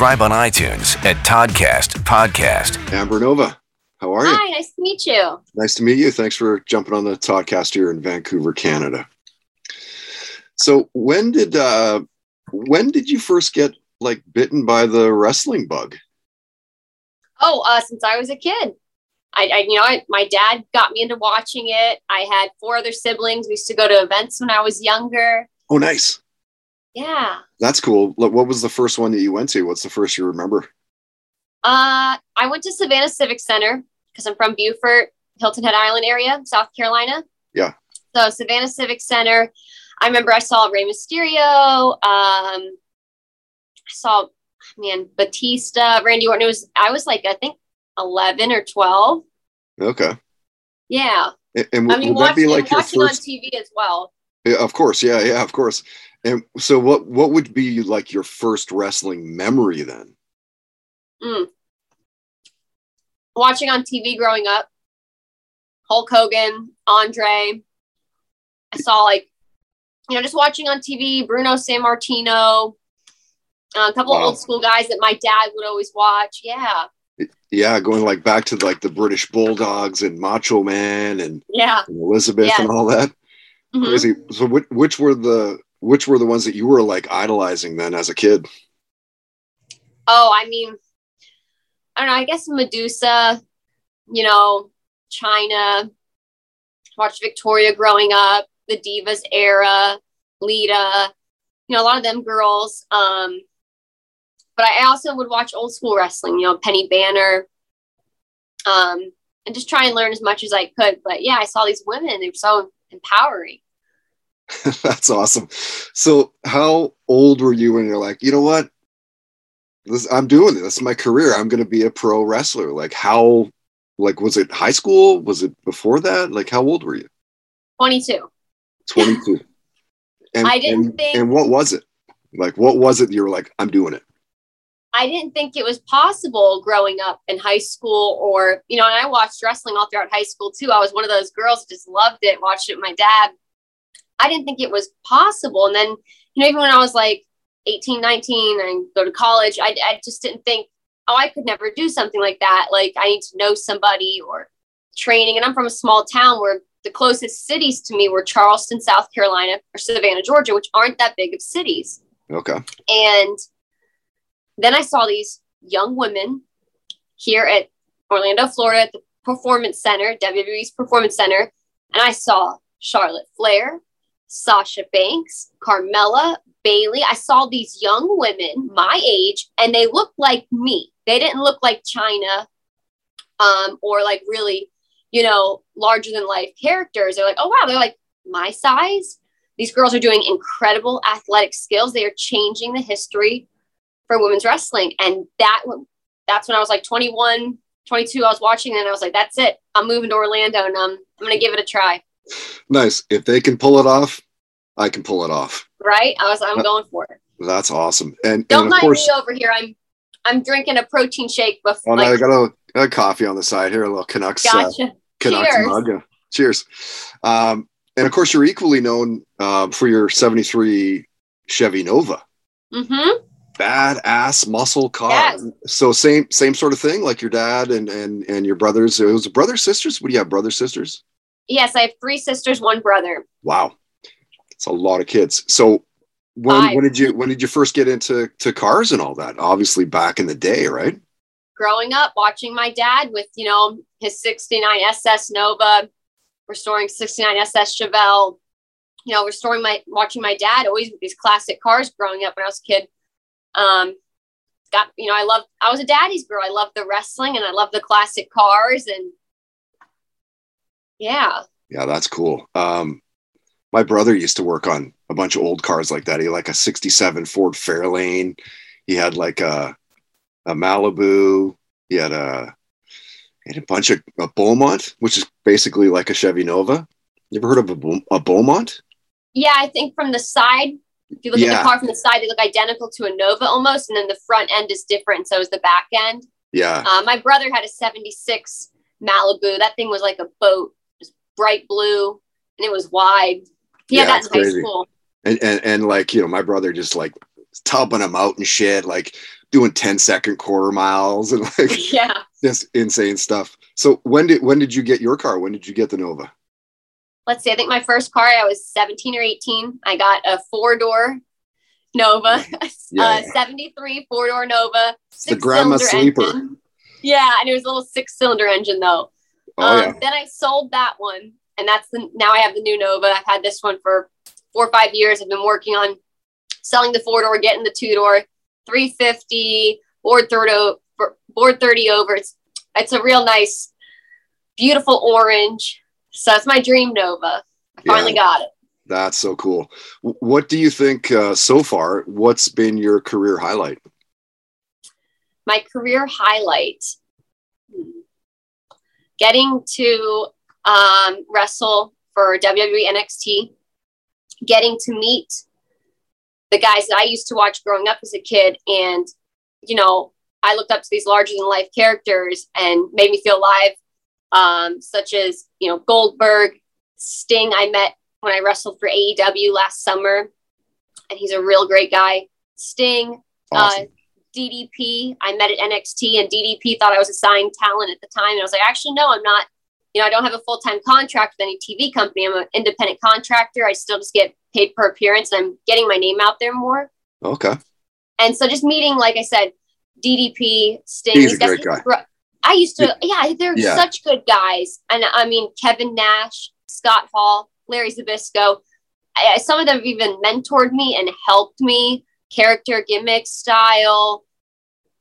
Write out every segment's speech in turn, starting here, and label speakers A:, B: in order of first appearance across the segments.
A: Subscribe on iTunes at Toddcast Podcast.
B: Amber Nova, how are you?
C: Hi, nice to meet you.
B: Nice to meet you. Thanks for jumping on the Toddcast here in Vancouver, Canada. So when did uh when did you first get like bitten by the wrestling bug?
C: Oh, uh, since I was a kid. I, I you know, I, my dad got me into watching it. I had four other siblings. We used to go to events when I was younger.
B: Oh, nice.
C: Yeah.
B: That's cool. What was the first one that you went to? What's the first you remember?
C: Uh, I went to Savannah Civic Center because I'm from Beaufort, Hilton Head Island area, South Carolina.
B: Yeah.
C: So Savannah Civic Center. I remember I saw Rey Mysterio. Um, I saw, man, Batista, Randy Orton. It was I was like I think eleven or twelve.
B: Okay.
C: Yeah.
B: And, and
C: I mean,
B: would that be
C: watching,
B: like your
C: watching on? TV as well.
B: Yeah, of course. Yeah, yeah, of course. And so, what what would be like your first wrestling memory then?
C: Mm. Watching on TV growing up, Hulk Hogan, Andre. I saw like, you know, just watching on TV, Bruno Sammartino, uh, a couple of old school guys that my dad would always watch. Yeah,
B: Yeah, going like back to like the British Bulldogs and Macho Man and,
C: yeah.
B: and Elizabeth
C: Yes.
B: and all that.
C: Mhm.
B: Crazy. So, which, which were the which were the ones that you were like idolizing then as a kid?
C: Oh, I mean, I don't know. I guess Medusa, you know, Chyna. Watched Victoria growing up, the Divas era, Lita, you know, a lot of them girls. Um, but I also would watch old school wrestling, you know, Penny Banner, um, and just try and learn as much as I could. But yeah, I saw these women; they were so empowering.
B: That's awesome. So, how old were you when you're like, you know what? This, I'm doing it. This is my career. I'm going to be a pro wrestler. Like, how? Like, was it high school? Was it before that? Like, how old were you?
C: Twenty-two.
B: 22. And,
C: I didn't
B: and,
C: think-
B: And what was it? Like, what was it? You were like, I'm doing it.
C: I didn't think it was possible growing up in high school or, you know, and I watched wrestling all throughout high school too. I was one of those girls who just loved it, watched it with my dad. I didn't think it was possible. And then, you know, even when I was like 18, 19 and go to college, I, I just didn't think, oh, I could never do something like that. Like I need to know somebody or training. And I'm from a small town where the closest cities to me were Charleston, South Carolina, or Savannah, Georgia, which aren't that big of cities.
B: Okay.
C: And then I saw these young women here at Orlando, Florida, at the Performance Center, WWE's Performance Center. And I saw Charlotte Flair, Sasha Banks, Carmella, Bayley. I saw these young women my age, and they looked like me. They didn't look like Chyna um, or like really, you know, larger than life characters. They're like, oh, wow, they're like my size. These girls are doing incredible athletic skills. They are changing the history for women's wrestling. And that that's when I was like 21, 22. I was watching and I was like, that's it. I'm moving to Orlando and um, I'm going to give it a try.
B: Nice. If they can pull it off, I can pull it off.
C: Right. I was, I'm
B: Uh,
C: going for it.
B: That's awesome. And,
C: Don't
B: and of
C: mind
B: course,
C: me over here. I'm, I'm drinking a protein shake
B: oh,
C: before.
B: no, I got a, a coffee on the side here, a little Canucks. uh. Canucks
C: Cheers.
B: mug. uh, Cheers. Um, and of course, you're equally known uh, for your 73 Chevy Nova.
C: Mm-hmm.
B: Badass muscle car.
C: Yes.
B: So same same sort of thing, like your dad and and and your brothers. It was brothers sisters. What do you have? Brothers sisters?
C: Yes, I have three sisters, one brother.
B: Wow, it's a lot of kids. So when
C: Five.
B: when did you when did you first get into to cars and all that? Obviously back in the day, right?
C: Growing up, watching my dad with, you know, his 69 SS Nova, restoring 69 SS Chevelle, you know, restoring my, watching my dad always with these classic cars growing up when I was a kid. Um, got, you know, I love, I was a daddy's girl. I love the wrestling and I love the classic cars and yeah.
B: Yeah, that's cool. Um, my brother used to work on a bunch of old cars like that. He had like a '67 Ford Fairlane. He had like a a Malibu. He had a he had a bunch of a Beaumont, which is basically like a Chevy Nova. You ever heard of a, a Beaumont?
C: Yeah, I think from the side, if you look at the car from the side, they look identical to a Nova almost, and then the front end is different. So is the back end.
B: Yeah,
C: Uh, my brother had a 76 Malibu. That thing was like a boat, bright blue, and it was wide. He
B: Yeah, that's
C: in high school.
B: and, and and like you know, my brother just like tubbing them out and shit, like doing 10 second quarter miles and like
C: Yeah.
B: just insane stuff. So when did when did you get your car? When did you get the Nova?
C: Let's see. I think my first car, I was 17 or 18. I got a four door Nova,
B: Yeah,
C: uh,
B: yeah.
C: 73 four door Nova.
B: the grandma
C: six-cylinder
B: sleeper.
C: engine. Yeah, and it was a little six cylinder engine though.
B: Oh
C: um,
B: yeah.
C: Then I sold that one, and that's the now I have the new Nova. I've had this one for four or five years. I've been working on selling the four door, getting the two door, 350 bored 30 o- bored 30 over. It's it's a real nice, beautiful orange. So that's my dream Nova. I
B: Yeah.
C: finally got it.
B: That's so cool. What do you think uh, so far? What's been your career highlight?
C: my career highlight getting to um, wrestle for WWE NXT, getting to meet the guys that I used to watch growing up as a kid. And, you know, I looked up to these larger than life characters and made me feel alive, um, such as, you know, Goldberg, Sting, I met when I wrestled for AEW last summer. And he's a real great guy. Sting,
B: Awesome.
C: uh, DDP. I met at NXT, and DDP thought I was assigned talent at the time. And I was like, actually, no, I'm not. You know, I don't have a full time contract with any TV company. I'm an independent contractor. I still just get paid per appearance, and I'm getting my name out there more.
B: okay.
C: And so, just meeting, like I said, DDP, Sting.
B: He's a
C: guys-
B: great guy.
C: I used to, yeah, they're
B: Yeah.
C: such good guys. And I mean, Kevin Nash, Scott Hall, Larry Zbyszko. I, some of them have even mentored me and helped me, character, gimmick, style.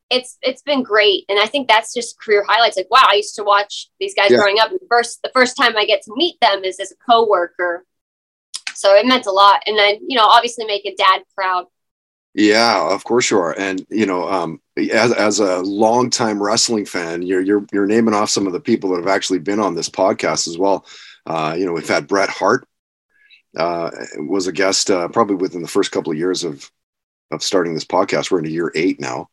C: It's it's been great, and I think that's just career highlights. Like, wow, I used to watch these guys
B: Yeah.
C: growing up. And the first the first time I get to meet them is as a coworker, so it meant a lot. And then you know, obviously, make a dad proud.
B: Yeah, of course you are. And you know, um, as as a longtime wrestling fan, you're you're you're naming off some of the people that have actually been on this podcast as well. Uh, you know, we've had Bret Hart uh, was a guest uh, probably within the first couple of years of of starting this podcast. We're into year eight now.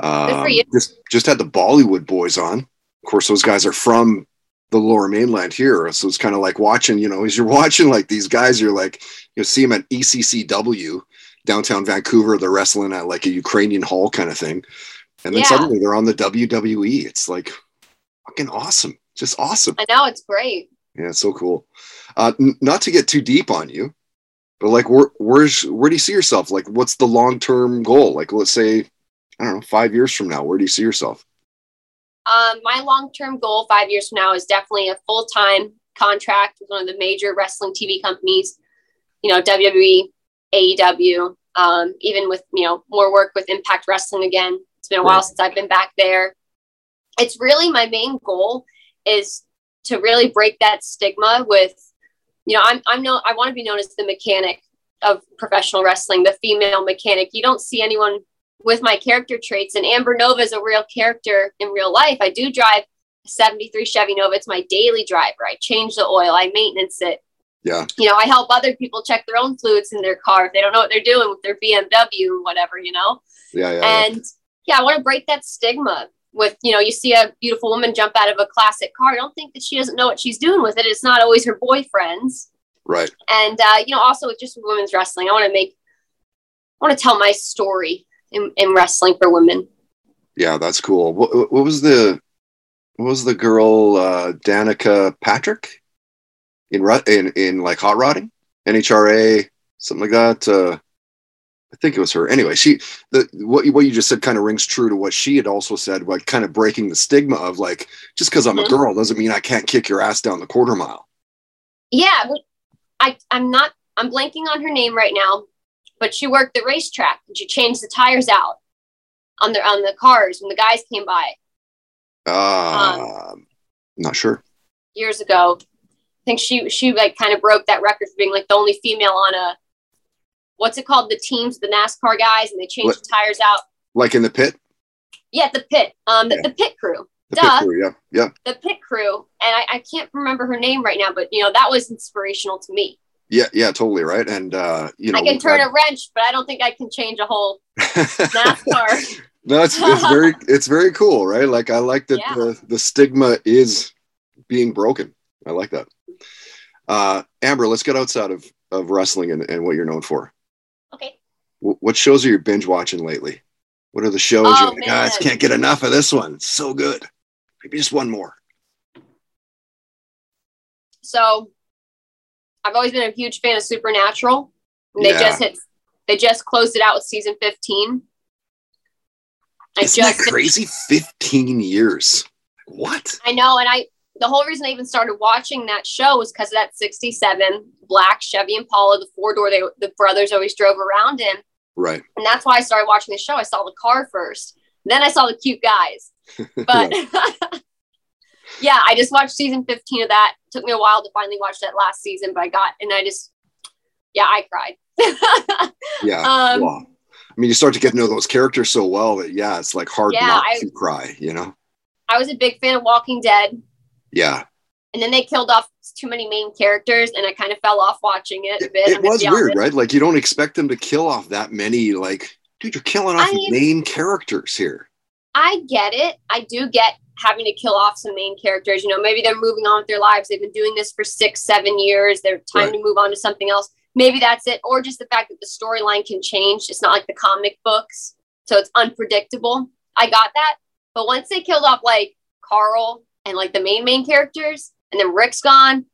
B: Um. Just just had the Bollywood boys on. Of course, those guys are from the Lower Mainland here, so it's kind of like watching. You know, as you're watching like these guys, you're like you see them at ECCW downtown Vancouver. They're wrestling at like a Ukrainian hall kind of thing, and then
C: Yeah.
B: suddenly they're on the WWE. It's like fucking awesome, just awesome.
C: I know it's great.
B: Yeah, it's so cool. Uh, n- not to get too deep on you, but like, where, where's where do you see yourself? Like, what's the long term goal? Like, let's say, I don't know, five years from now, where do you see yourself?
C: Um, my long term goal five years from now is definitely a full time contract with one of the major wrestling TV companies, you know, WWE, AEW, um, even with, you know, more work with Impact Wrestling again. It's been a while since I've been back there. It's really my main goal is to really break that stigma with, you know, I'm, I'm no, I want to be known as the mechanic of professional wrestling, the female mechanic. You don't see anyone with my character traits. And Amber Nova is a real character in real life. I do drive a 73 Chevy Nova. It's my daily driver. I change the oil, I maintenance it.
B: Yeah,
C: You know, I help other people check their own fluids in their car if they don't know what they're doing with their BMW or whatever, you know?
B: yeah, yeah. yeah.
C: And yeah, I want to break that stigma. With you know you see a beautiful woman jump out of a classic car. I don't think that she doesn't know what she's doing with it. It's not always her boyfriends.
B: Right.
C: And uh, you know, also with just women's wrestling, I want to make, I want to tell my story in, in wrestling for women.
B: Yeah, that's cool. What, what was the what was the girl uh, Danica Patrick in in in like hot rodding NHRA something like that? Uh, I think it was her. Anyway, she the what you, what you just said kind of rings true to what she had also said, like kind of breaking the stigma of like just because I'm
C: Mhm.
B: a girl doesn't mean I can't kick your ass down the quarter mile.
C: Yeah, but I I'm not I'm blanking on her name right now, but she worked the racetrack and she changed the tires out on the on the cars when the guys came by
B: Uh, not sure.
C: years ago. I think she she like kind of broke that record for being like the only female on a what's it called the teams the NASCAR guys and they change
B: What-
C: the tires out.
B: Like in the pit,
C: Yeah, the pit um the,
B: Yeah.
C: the pit crew
B: the
C: Duh.
B: pit crew. Yeah, yeah,
C: the pit crew and I, I can't remember her name right now but you know that was inspirational to me.
B: yeah, yeah. Totally right. And uh, you know,
C: I can turn a wrench but I don't think I can change a whole NASCAR.
B: no, it's it's very it's very cool, right? Like I like that
C: Yeah.
B: the the stigma is being broken. I like that. Uh, Amber, let's get outside of of wrestling and, and what you're known for. What shows are you binge watching lately? What are the shows
C: Oh,
B: you're like, ah, guys
C: man.
B: can't get enough of this one? It's so good. Maybe just one more.
C: So I've always been a huge fan of Supernatural. And they
B: Yeah.
C: just hit they just closed it out with season 15. I
B: Isn't
C: just
B: that crazy? 15 years. What?
C: I know, and I the whole reason I even started watching that show was because of that 67 black Chevy Impala, the four door they the brothers always drove around in.
B: Right.
C: And that's why I started watching the show. I saw the car first. Then I saw the cute guys. But yeah, I just watched season 15 of that. took me a while to finally watch that last season, but I got and I just yeah, I cried.
B: Yeah.
C: Um,
B: well, I mean, you start to get to know those characters so well that yeah, it's like hard
C: Yeah,
B: not
C: I-
B: to cry. You know?
C: I was a big fan of Walking Dead,
B: Yeah.
C: and then they killed off too many main characters, and I kind of fell off watching it a
B: It,
C: bit.
B: it was weird, right? Like you don't expect them to kill off that many. Like, dude, you're killing off
C: I mean-
B: main characters here.
C: I get it. I do get having to kill off some main characters. You know, maybe they're moving on with their lives. They've been doing this for six, seven years. They're time
B: Right.
C: to move on to something else. Maybe that's it. Or just the fact that the storyline can change. It's not like the comic books. So it's unpredictable. I got that. But once they killed off like Carl and like the main main characters, and then Rick's gone,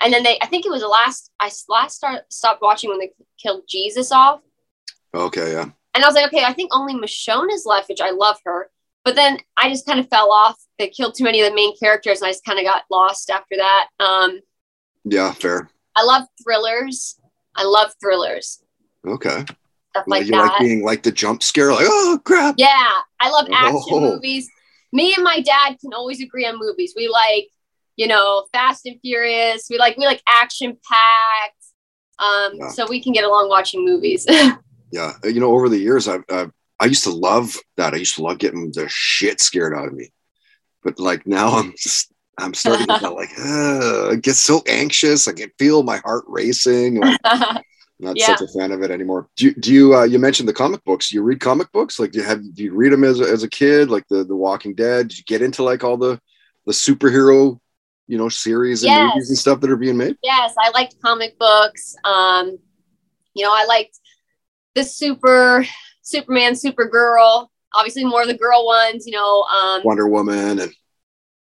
C: and then they I think it was the last I last start, stopped watching when they killed Jesus off.
B: Okay, yeah.
C: And I was like, okay, I think only Michonne is left, which I love her. But then I just kind of fell off. They killed too many of the main characters, and I just kind of got lost after that. Um,
B: Yeah, fair.
C: I love thrillers. I love thrillers,
B: Okay.
C: stuff
B: Like,
C: like
B: you
C: that.
B: like being like the jump scare, like, oh crap.
C: yeah, I love action
B: Oh.
C: movies. Me and my dad can always agree on movies. We like, you know, Fast and Furious. We like we like action packed. Um,
B: Yeah.
C: so we can get along watching movies.
B: Yeah. You know, over the years, I've, I've I used to love that. I used to love getting the shit scared out of me. But like now I'm just I'm starting to get like uh, I get so anxious. I can feel my heart racing. Like, not
C: Yeah.
B: such a fan of it anymore. Do you, do you uh, you mentioned the comic books? You read comic books? Like do you have do you read them as a, as a kid? Like the the Walking Dead? Did you get into like all the the superhero you know series and
C: Yes.
B: movies and stuff that are being made?
C: yes, I liked comic books. Um, you know, I liked the super Superman, Supergirl. Obviously, more of the girl ones. You know, um,
B: Wonder Woman and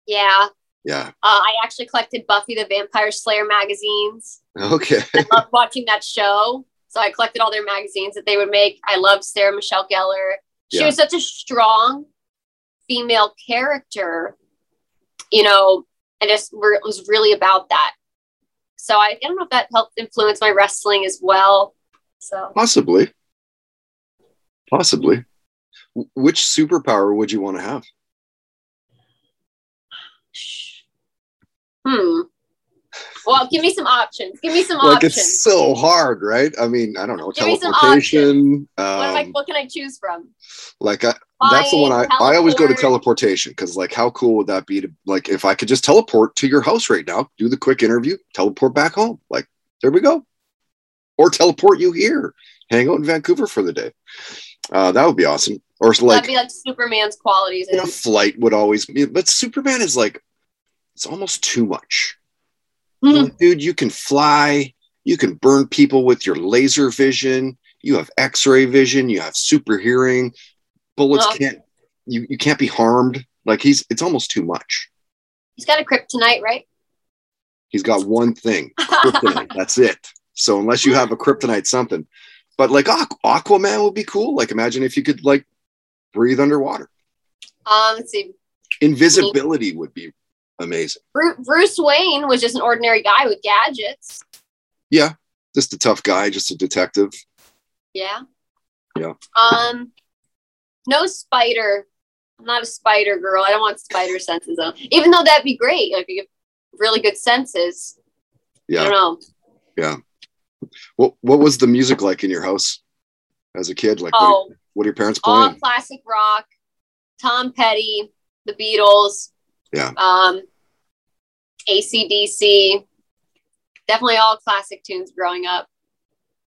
C: yeah.
B: Yeah.
C: Uh, I actually collected Buffy the Vampire Slayer magazines.
B: Okay.
C: I loved watching that show, so I collected all their magazines that they would make. I loved Sarah Michelle Gellar. She
B: Yeah.
C: was such a strong female character. You know, and just re- was really about that. So I, I don't know if that helped influence my wrestling as well. So
B: Possibly. Possibly. Wh- Which superpower would you want to have?
C: Hmm. Well, give me some options. Give me some
B: Like
C: options.
B: it's so hard, right? I mean, I don't know,
C: Give me some
B: teleportation.
C: what, am I,
B: Um,
C: what can I choose from?
B: like I, that's the one I, I always go to teleportation because like how cool would that be to like if I could just teleport to your house right now, do the quick interview, teleport back home. Like there we go. Or teleport you here, hang out in Vancouver for the day. Uh, that would be awesome. or like
C: That'd be like Superman's qualities.
B: you know, flight would always be, but Superman is like, it's almost too much.
C: Mhm.
B: Like, dude, you can fly, you can burn people with your laser vision, you have X-ray vision, you have super hearing. Bullets
C: Oh.
B: can't you you can't be harmed. Like he's it's almost too much.
C: he's got a kryptonite, right?
B: He's got one thing, kryptonite. that's it. So unless you have a kryptonite something, but like Aqu- Aquaman would be cool. Like imagine if you could like breathe underwater.
C: um, let's see.
B: Invisibility would be amazing.
C: Bruce Wayne was just an ordinary guy with gadgets.
B: Yeah, just a tough guy, just a detective.
C: Yeah.
B: Yeah.
C: Um, no spider. I'm not a spider girl. I don't want spider senses though. Even though that'd be great. Like you have really good senses.
B: Yeah.
C: I don't know. Yeah.
B: What what was the music like in your house as a kid? Like what,
C: Oh,
B: what are your parents
C: all
B: playing?
C: classic rock. Tom Petty, the Beatles.
B: Yeah.
C: Um, ACDC. Definitely all classic tunes growing up.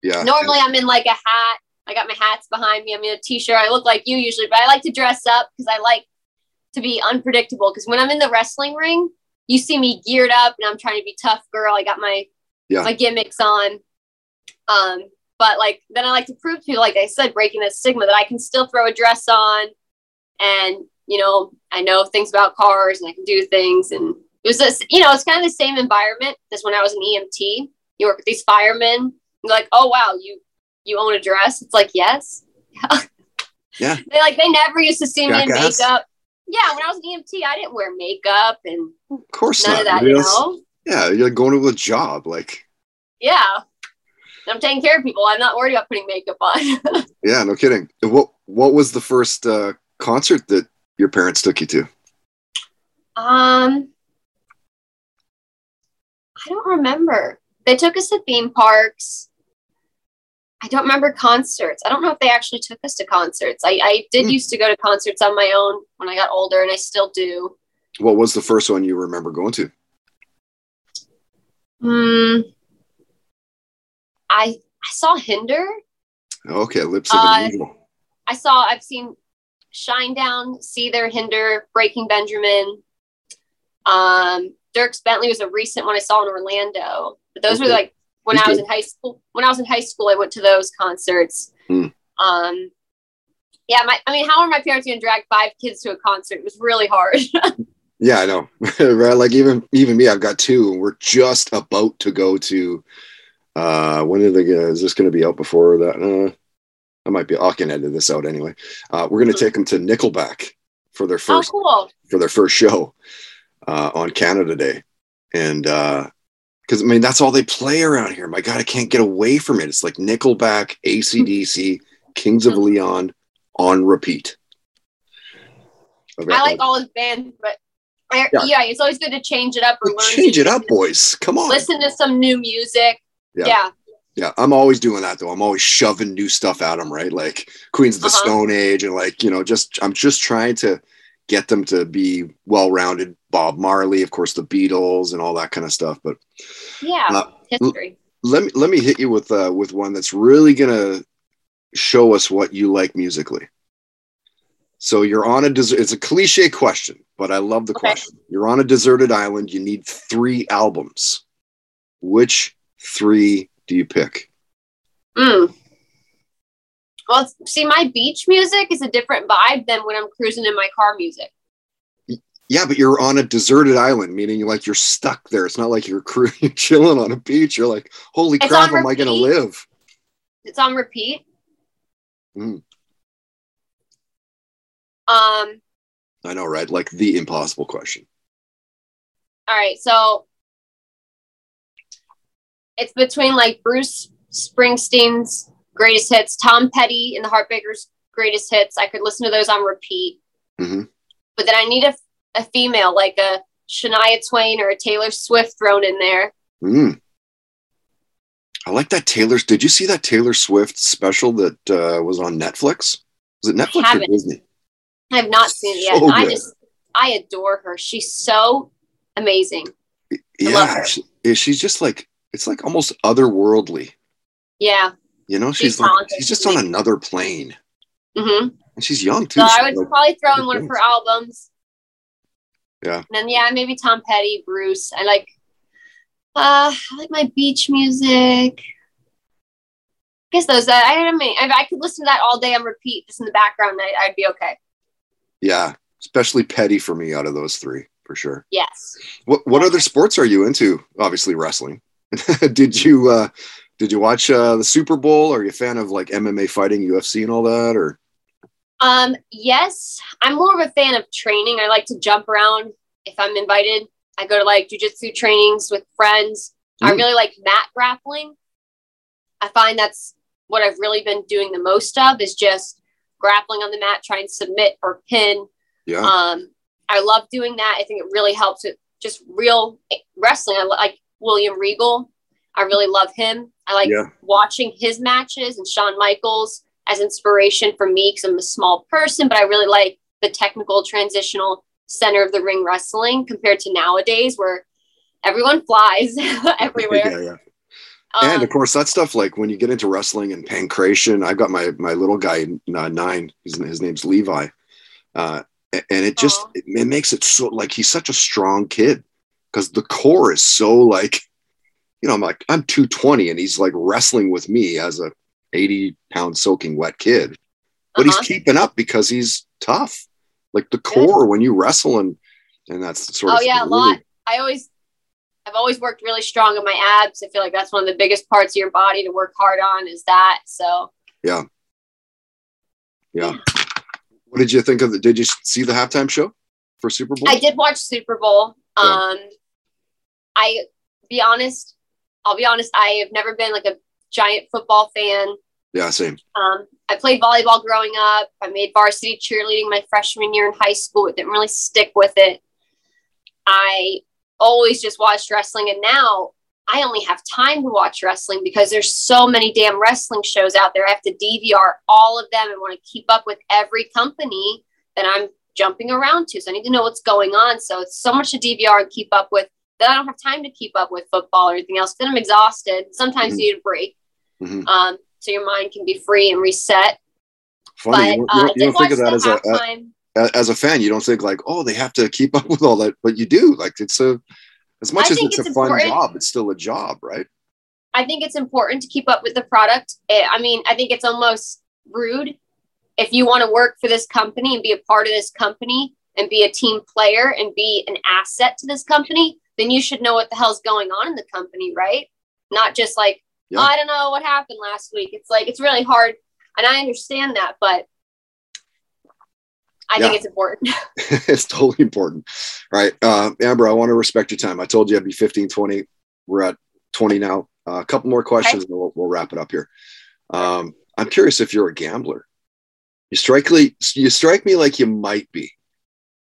B: Yeah.
C: Normally, I'm in like a hat. I got my hats behind me. I'm in a t-shirt. I look like you usually, but I like to dress up because I like to be unpredictable. Because when I'm in the wrestling ring, you see me geared up and I'm trying to be tough girl. I got my
B: Yeah.
C: my gimmicks on. Um, but like then I like to prove to people, like I said, breaking that stigma that I can still throw a dress on, and you know I know things about cars and I can do things. And it was this, you know, it's kind of the same environment as when I was an EMT. You work with these firemen. You're like, oh wow, you you own a dress. It's like yes.
B: Yeah.
C: They like they never used to see me in makeup. Yeah, when I was an EMT, I didn't wear makeup and
B: Of course
C: none
B: not.
C: of that, you know.
B: Yeah, you're going to a job. Like,
C: Yeah. I'm taking care of people. I'm not worried about putting makeup on.
B: yeah, no kidding. What what was the first uh, concert that your parents took you to?
C: um I don't remember. They took us to theme parks. I don't remember concerts. I don't know if they actually took us to concerts. I, I did
B: Hmm.
C: used to go to concerts on my own when I got older, and I still do.
B: What was the first one you remember going to?
C: Hmm. I I saw Hinder.
B: Okay, Lips of
C: Uh,
B: an Angel.
C: I saw. I've seen Shinedown, Seether, Hinder, Breaking Benjamin. Um, Dierks Bentley was a recent one I saw in Orlando. But those were like when I was in high school. When I was in high school, I went to those concerts.
B: Hmm.
C: Um, yeah, my I mean, how are my parents going to drag five kids to a concert? It was really hard.
B: Yeah, I know. right, like even even me, I've got two, and we're just about to go to. Uh, when are they gonna? Is this going to be out before that? Uh, I might be. I can edit this out anyway. Uh, we're going to take them to Nickelback for their
C: oh,
B: first
C: cool.
B: for their first show uh, on Canada Day, and because I mean that's all they play around here. My God, I can't get away from it. It's like Nickelback, ACDC, Kings of Leon on repeat.
C: I like all his bands, but I-
B: Yeah.
C: yeah. it's always good to change it up or learn.
B: change it up, boys. Come on.
C: Listen to some new music.
B: Yeah.
C: yeah.
B: Yeah, I'm always doing that though. I'm always shoving new stuff at them, right? Like Queens of the
C: Uh-huh.
B: Stone Age, and like you know, just I'm just trying to get them to be well-rounded. Bob Marley, of course, the Beatles, and all that kind of stuff. But
C: Yeah,
B: Uh,
C: history.
B: let me let me hit you with uh, with one that's really gonna show us what you like musically. So you're on a desert. It's a cliche question, but I love the
C: Okay.
B: question. You're on a deserted island. You need three albums. Which three do you pick?
C: Mm. Well, see, my beach music is a different vibe than when I'm cruising in my car music.
B: Yeah, but you're on a deserted island, meaning you're like you're stuck there. It's not like you're cru- you're chilling on a beach. You're like, holy
C: It's
B: crap, am I going to live?
C: It's on repeat.
B: Mm.
C: Um.
B: I know, right? Like the impossible question.
C: All right, so it's between like Bruce Springsteen's greatest hits, Tom Petty and the Heartbreakers' greatest hits. I could listen to those on repeat.
B: Mhm.
C: But then I need a, a female, like a Shania Twain or a Taylor Swift thrown in there.
B: Mm. I like that Taylor's. Did you see that Taylor Swift special that uh, was on Netflix? Was it Netflix or. Disney?
C: I have not seen it yet.
B: So
C: I just, I adore her. She's so amazing.
B: Yeah, she- she's just like it's like almost otherworldly.
C: Yeah.
B: You know,
C: She's
B: she's like
C: talented.
B: she's just on another plane.
C: hmm
B: And she's young too.
C: So
B: She's
C: I would
B: like-
C: probably throw in one of her albums.
B: Yeah.
C: And then yeah, maybe Tom Petty, Bruce. I like uh I like my beach music. I guess those that I, mean if I could listen to that all day on repeat just in the background, I, I'd be okay.
B: yeah, especially Petty for me out of those three for sure.
C: Yes.
B: What what other sports are you into? Obviously wrestling. did you uh did you watch uh the Super Bowl? Are you a fan of like MMA fighting, UFC and all that or
C: Um, yes, I'm more of a fan of training. I like to jump around if I'm invited. I go to like jujitsu trainings with friends. I
B: Mm.
C: really like mat grappling. I find that's what I've really been doing the most of is just grappling on the mat, trying to submit or pin.
B: yeah.
C: Um, I love doing that. I think it really helps with just real wrestling. I like William Regal. I really love him. I like
B: Yeah.
C: watching his matches and Shawn Michaels as inspiration for me because I'm a small person, but I really like the technical transitional center of the ring wrestling compared to nowadays where everyone flies everywhere.
B: yeah, yeah.
C: Um,
B: and of course that stuff like when you get into wrestling and pankration i've got my my little guy uh, nine his, his name's levi uh, and it just it, it makes it so like he's such a strong kid because the core is so like you know i'm like i'm 220 and he's like wrestling with me as a 80 pound soaking wet kid but
C: Uh-huh.
B: he's keeping up because he's tough like the core when you wrestle and and that's the sort of
C: oh yeah, a lot. I always, I've always worked really strong on my abs. I feel like that's one of the biggest parts of your body to work hard on is that. So
B: Yeah. yeah what did you think of the did you see the halftime show for super bowl
C: I did watch Super Bowl.
B: Yeah.
C: Um, I be honest, I'll be honest. I have never been like a giant football fan.
B: yeah same
C: Um, I played volleyball growing up. I made varsity cheerleading my freshman year in high school. It didn't really stick with it. I always just watched wrestling, and now I only have time to watch wrestling because there's so many damn wrestling shows out there. I have to DVR all of them and want to keep up with every company that I'm jumping around to. So I need to know what's going on. So it's so much to DVR and keep up with that I don't have time to keep up with football or anything else. Then I'm exhausted. Sometimes
B: Mhm.
C: you need a break.
B: Mhm.
C: Um, so your mind can be free and reset.
B: funny
C: But
B: you,
C: uh,
B: you don't, you don't think of that as a, a as a fan you don't think like oh they have to keep up with all that but you do like it's a as much
C: I
B: as it's,
C: it's
B: a fun job it's still a job right
C: I think it's important to keep up with the product. Eh, I mean, I think it's almost rude if you want to work for this company and be a part of this company and be a team player and be an asset to this company, then you should know what the hell's going on in the company, right? Not just like,
B: Yeah.
C: oh, I don't know what happened last week. It's like, it's really hard. And I understand that, but I think it's important.
B: it's totally important right uh amber i want to respect your time i told you i'd be 15 20 we're at 20 now uh, a couple more questions and we'll, we'll wrap it up here um i'm curious if you're a gambler you strike you strike me like you might be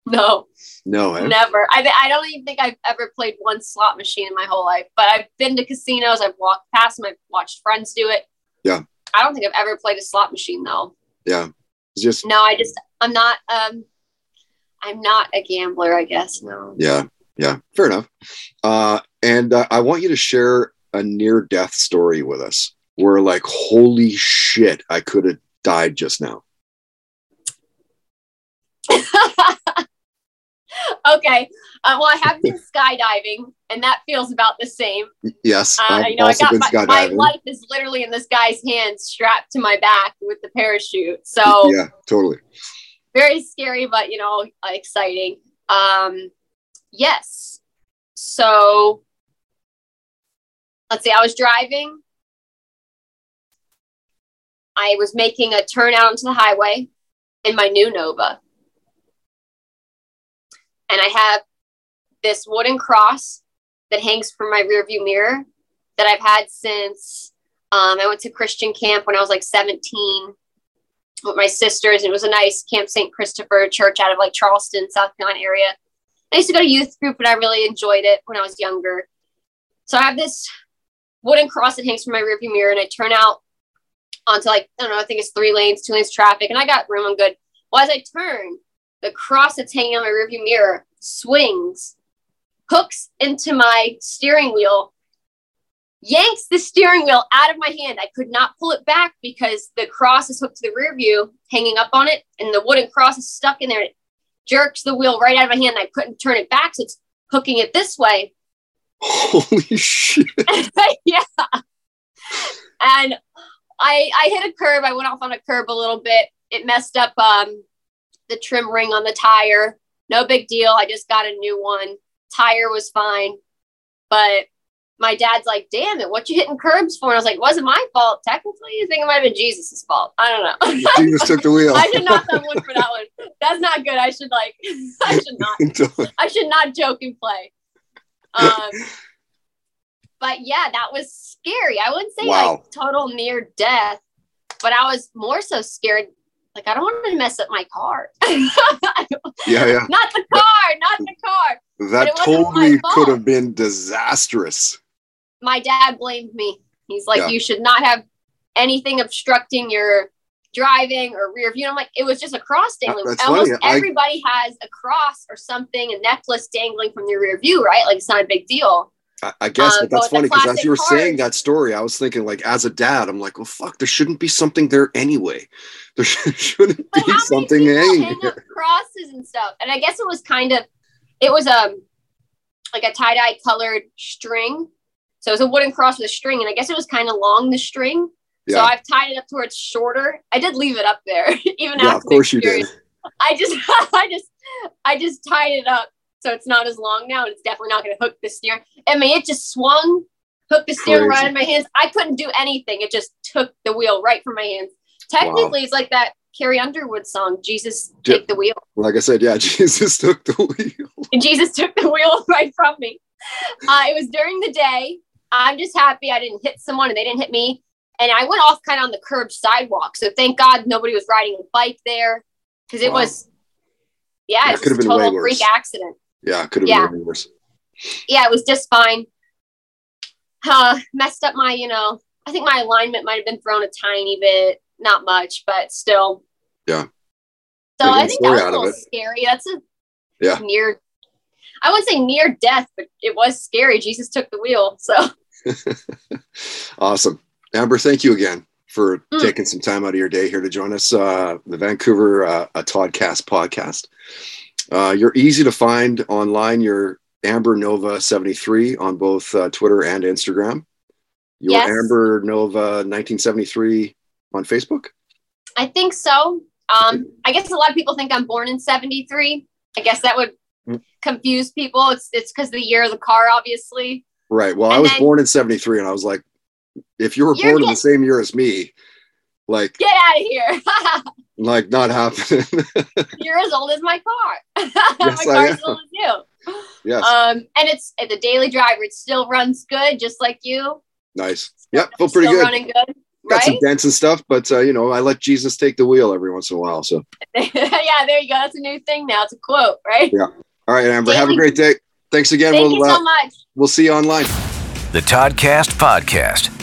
C: no.
B: no eh?
C: Never. I, I don't even think I've ever played one slot machine in my whole life, but I've been to casinos. I've walked past them. I've watched friends do it.
B: Yeah.
C: I don't think I've ever played a slot machine though.
B: yeah it's just
C: No, I just, I'm not, um, I'm not a gambler, I guess. No.
B: Yeah, yeah, fair enough. Uh, and uh, I want you to share a near death story with us where, like, holy shit, I could have died just now.
C: okay. Uh, well, I have been skydiving and that feels about the same.
B: Yes,
C: Uh, you know, I got my, my life is literally in this guy's hands strapped to my back with the parachute. So,
B: yeah, totally.
C: very scary but you know exciting um yes so let's see i was driving i was making a turn out onto the highway in my new nova and i have this wooden cross that hangs from my rear view mirror that i've had since um, i went to christian camp when i was like 17 with my sisters. It was a nice Camp St. Christopher church out of like Charleston, South Carolina area. I used to go to youth group and I really enjoyed it when I was younger. So I have this wooden cross that hangs from my rearview mirror and I turn out onto like, I don't know, I think it's three lanes, two lanes traffic, and I got room, I'm good. Well, as I turn, the cross that's hanging on my rearview mirror swings, hooks into my steering wheel, yanks the steering wheel out of my hand. I could not pull it back because the cross is hooked to the rear view, hanging up on it, and the wooden cross is stuck in there. It jerks the wheel right out of my hand. I couldn't turn it back, so it's hooking it this way.
B: Holy shit.
C: yeah. And I I hit a curb. I went off on a curb a little bit. It messed up um the trim ring on the tire. No big deal. I just got a new one. Tire was fine. But my dad's like, damn it, what you hitting curbs for? And I was like, wasn't my fault. Technically, you think it might have been Jesus' fault. I don't know.
B: Jesus took the wheel.
C: I should not have one for that one. That's not good. I should like I should not I should not joke and play. Um but yeah, that was scary. I wouldn't say
B: Wow.
C: like total near death, but I was more so scared. Like I don't want to mess up my car.
B: yeah, yeah.
C: not the car, not the car.
B: That totally could have been disastrous.
C: My dad blamed me. He's like,
B: Yeah.
C: you should not have anything obstructing your driving or rear view. And I'm like, it was just a cross dangling.
B: That's
C: Almost
B: funny. I-
C: everybody has a cross or something, a necklace dangling from their rear view, right? Like it's not a big deal.
B: I, I guess,
C: Um,
B: but
C: but
B: that's funny because as you were saying that story, I was thinking, like, as a dad, I'm like, well, fuck, there shouldn't be something there anyway. There shouldn't be
C: But many
B: something hanging there.
C: crosses and stuff? And I guess it was kind of, it was um like a tie dye colored string. So it was a wooden cross with a string, and I guess it was kind of long the string.
B: Yeah.
C: So I've tied it up to where it's shorter. I did leave it up there, even
B: yeah,
C: after
B: of
C: the
B: course you did.
C: I just, I just, I just tied it up so it's not as long now. and It's definitely not going to hook the steering. I mean, it just swung, hooked the steering right in my hands. I couldn't do anything. It just took the wheel right from my hands. Technically, it's like that Carrie Underwood song, "Jesus
B: Yeah.
C: Take the Wheel."
B: Like I said, yeah, Jesus took the wheel.
C: And Jesus took the wheel right from me. Uh, it was during the day. I'm just happy I didn't hit someone and they didn't hit me. And I went off kind of on the curb sidewalk. So thank God nobody was riding a bike there because it
B: Wow.
C: was, yeah, it was
B: could have
C: just a total freak accident.
B: Yeah, could have
C: Yeah.
B: been worse.
C: Yeah, it was just fine. Uh, messed up my, you know, I think my alignment might have been thrown a tiny bit, not much, but still.
B: Yeah.
C: So I think that was a little
B: it.
C: scary. That's a
B: Yeah.
C: near. I wouldn't say near death, but it was scary. Jesus took the wheel. So
B: Awesome. Amber, thank you again for
C: Mm.
B: taking some time out of your day here to join us, uh, the Vancouver uh, a Toddcast podcast. Uh, you're easy to find online. You're Amber Nova 73 on both uh, Twitter and Instagram. You're
C: Yes.
B: Amber Nova 1973 on Facebook.
C: I think so. Um, I guess a lot of people think I'm born in '73. I guess that would
B: Mm.
C: confuse people. It's it's because the year of the car, obviously.
B: Right. Well, I was
C: then-
B: born in 73 and I was like, if you were born in the same year as me, like,
C: Get out of here!
B: like not happening.
C: You're as old as my car.
B: Yes,
C: my
B: I
C: car
B: am.
C: as old as you.
B: yes.
C: Um, and it's it's a daily driver. It still runs good, just like you.
B: nice. Yep. Feel pretty
C: still
B: good.
C: running good,
B: got some
C: right?
B: dents and stuff, but uh, you know, I let Jesus take the wheel every once in a while. So,
C: yeah, there you go. That's a new thing now. It's a quote, right?
B: Yeah. all right, Amber, have a great day. Thanks again.
C: Thank
B: we'll
C: you
B: uh,
C: so much.
B: we'll see you online.
A: The Toddcast Podcast.